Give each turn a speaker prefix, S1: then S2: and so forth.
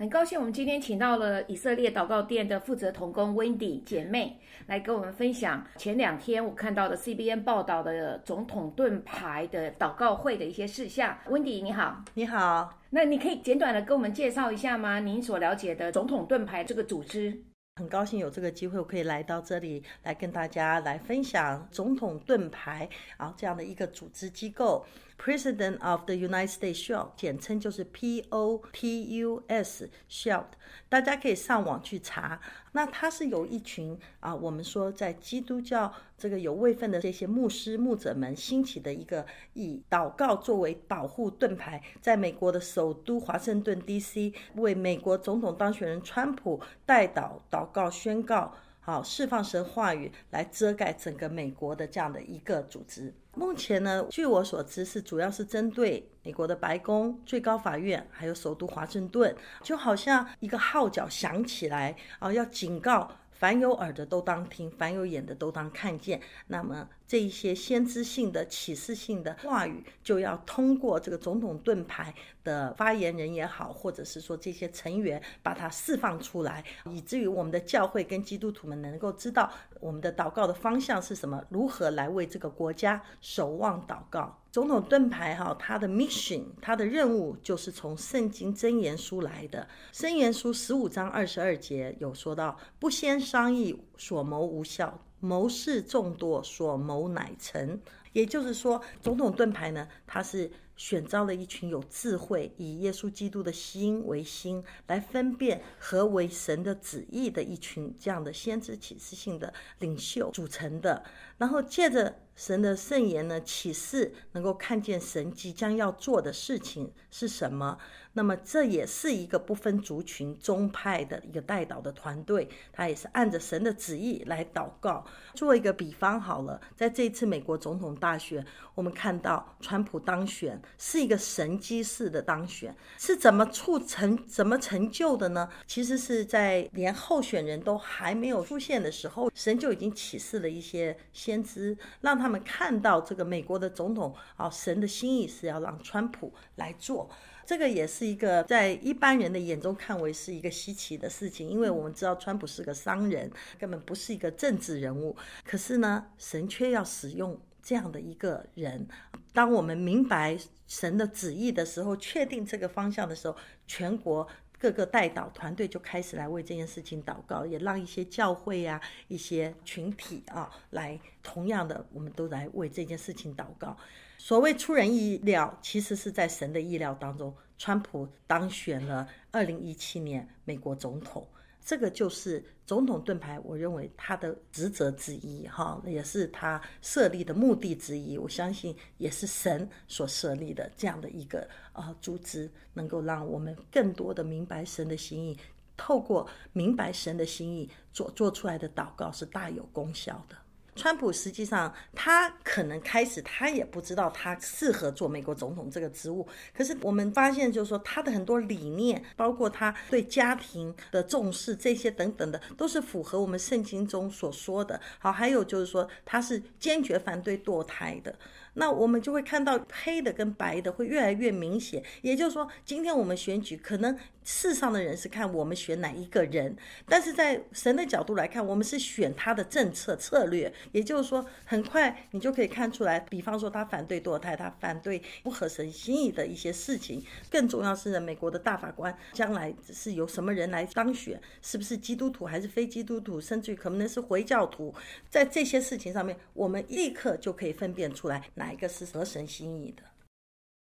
S1: 很高兴我们今天请到了以色列祷告店的负责童工 Wendy 姐妹来跟我们分享前两天我看到的 CBN 报道的总统盾牌的祷告会的一些事项。Wendy 你好，
S2: 你好，
S1: 那你可以简短的跟我们介绍一下吗？您所了解的总统盾牌这个组织？
S2: 很高兴有这个机会，我可以来到这里来跟大家来分享总统盾牌啊这样的一个组织机构，President of the United States Shield，简称就是 P O T U S Shield，大家可以上网去查。那它是有一群啊，我们说在基督教这个有位分的这些牧师牧者们兴起的一个以祷告作为保护盾牌，在美国的首都华盛顿 D.C. 为美国总统当选人川普代祷祷告宣告，好释放神话语来遮盖整个美国的这样的一个组织。目前呢，据我所知是主要是针对美国的白宫、最高法院，还有首都华盛顿，就好像一个号角响起来啊，要警告凡有耳的都当听，凡有眼的都当看见。那么这一些先知性的、启示性的话语，就要通过这个总统盾牌的发言人也好，或者是说这些成员，把它释放出来，以至于我们的教会跟基督徒们能够知道我们的祷告的方向是什么，如何来为这个国家。守望祷告，总统盾牌哈，他的 mission，他的任务就是从圣经真言书来的。真言书十五章二十二节有说到：不先商议，所谋无效；谋事众多，所谋乃成。也就是说，总统盾牌呢，他是。选召了一群有智慧、以耶稣基督的心为心，来分辨何为神的旨意的一群这样的先知启示性的领袖组成的。然后借着神的圣言呢，启示能够看见神即将要做的事情是什么。那么这也是一个不分族群、宗派的一个代祷的团队，他也是按着神的旨意来祷告。做一个比方好了，在这一次美国总统大选，我们看到川普当选。是一个神机式的当选，是怎么促成、怎么成就的呢？其实是在连候选人都还没有出现的时候，神就已经启示了一些先知，让他们看到这个美国的总统啊，神的心意是要让川普来做。这个也是一个在一般人的眼中看为是一个稀奇的事情，因为我们知道川普是个商人，根本不是一个政治人物。可是呢，神却要使用。这样的一个人，当我们明白神的旨意的时候，确定这个方向的时候，全国各个代祷团队就开始来为这件事情祷告，也让一些教会呀、一些群体啊，来同样的，我们都来为这件事情祷告。所谓出人意料，其实是在神的意料当中，川普当选了二零一七年美国总统。这个就是总统盾牌，我认为他的职责之一，哈，也是他设立的目的之一。我相信也是神所设立的这样的一个呃组织，能够让我们更多的明白神的心意，透过明白神的心意所做出来的祷告是大有功效的。川普实际上，他可能开始他也不知道他适合做美国总统这个职务。可是我们发现，就是说他的很多理念，包括他对家庭的重视，这些等等的，都是符合我们圣经中所说的。好，还有就是说，他是坚决反对堕胎的。那我们就会看到黑的跟白的会越来越明显。也就是说，今天我们选举，可能世上的人是看我们选哪一个人，但是在神的角度来看，我们是选他的政策策略。也就是说，很快你就可以看出来，比方说他反对堕胎，他反对不合神心意的一些事情。更重要是，美国的大法官将来是由什么人来当选，是不是基督徒还是非基督徒，甚至于可能是回教徒，在这些事情上面，我们立刻就可以分辨出来。哪一个是合神心意的？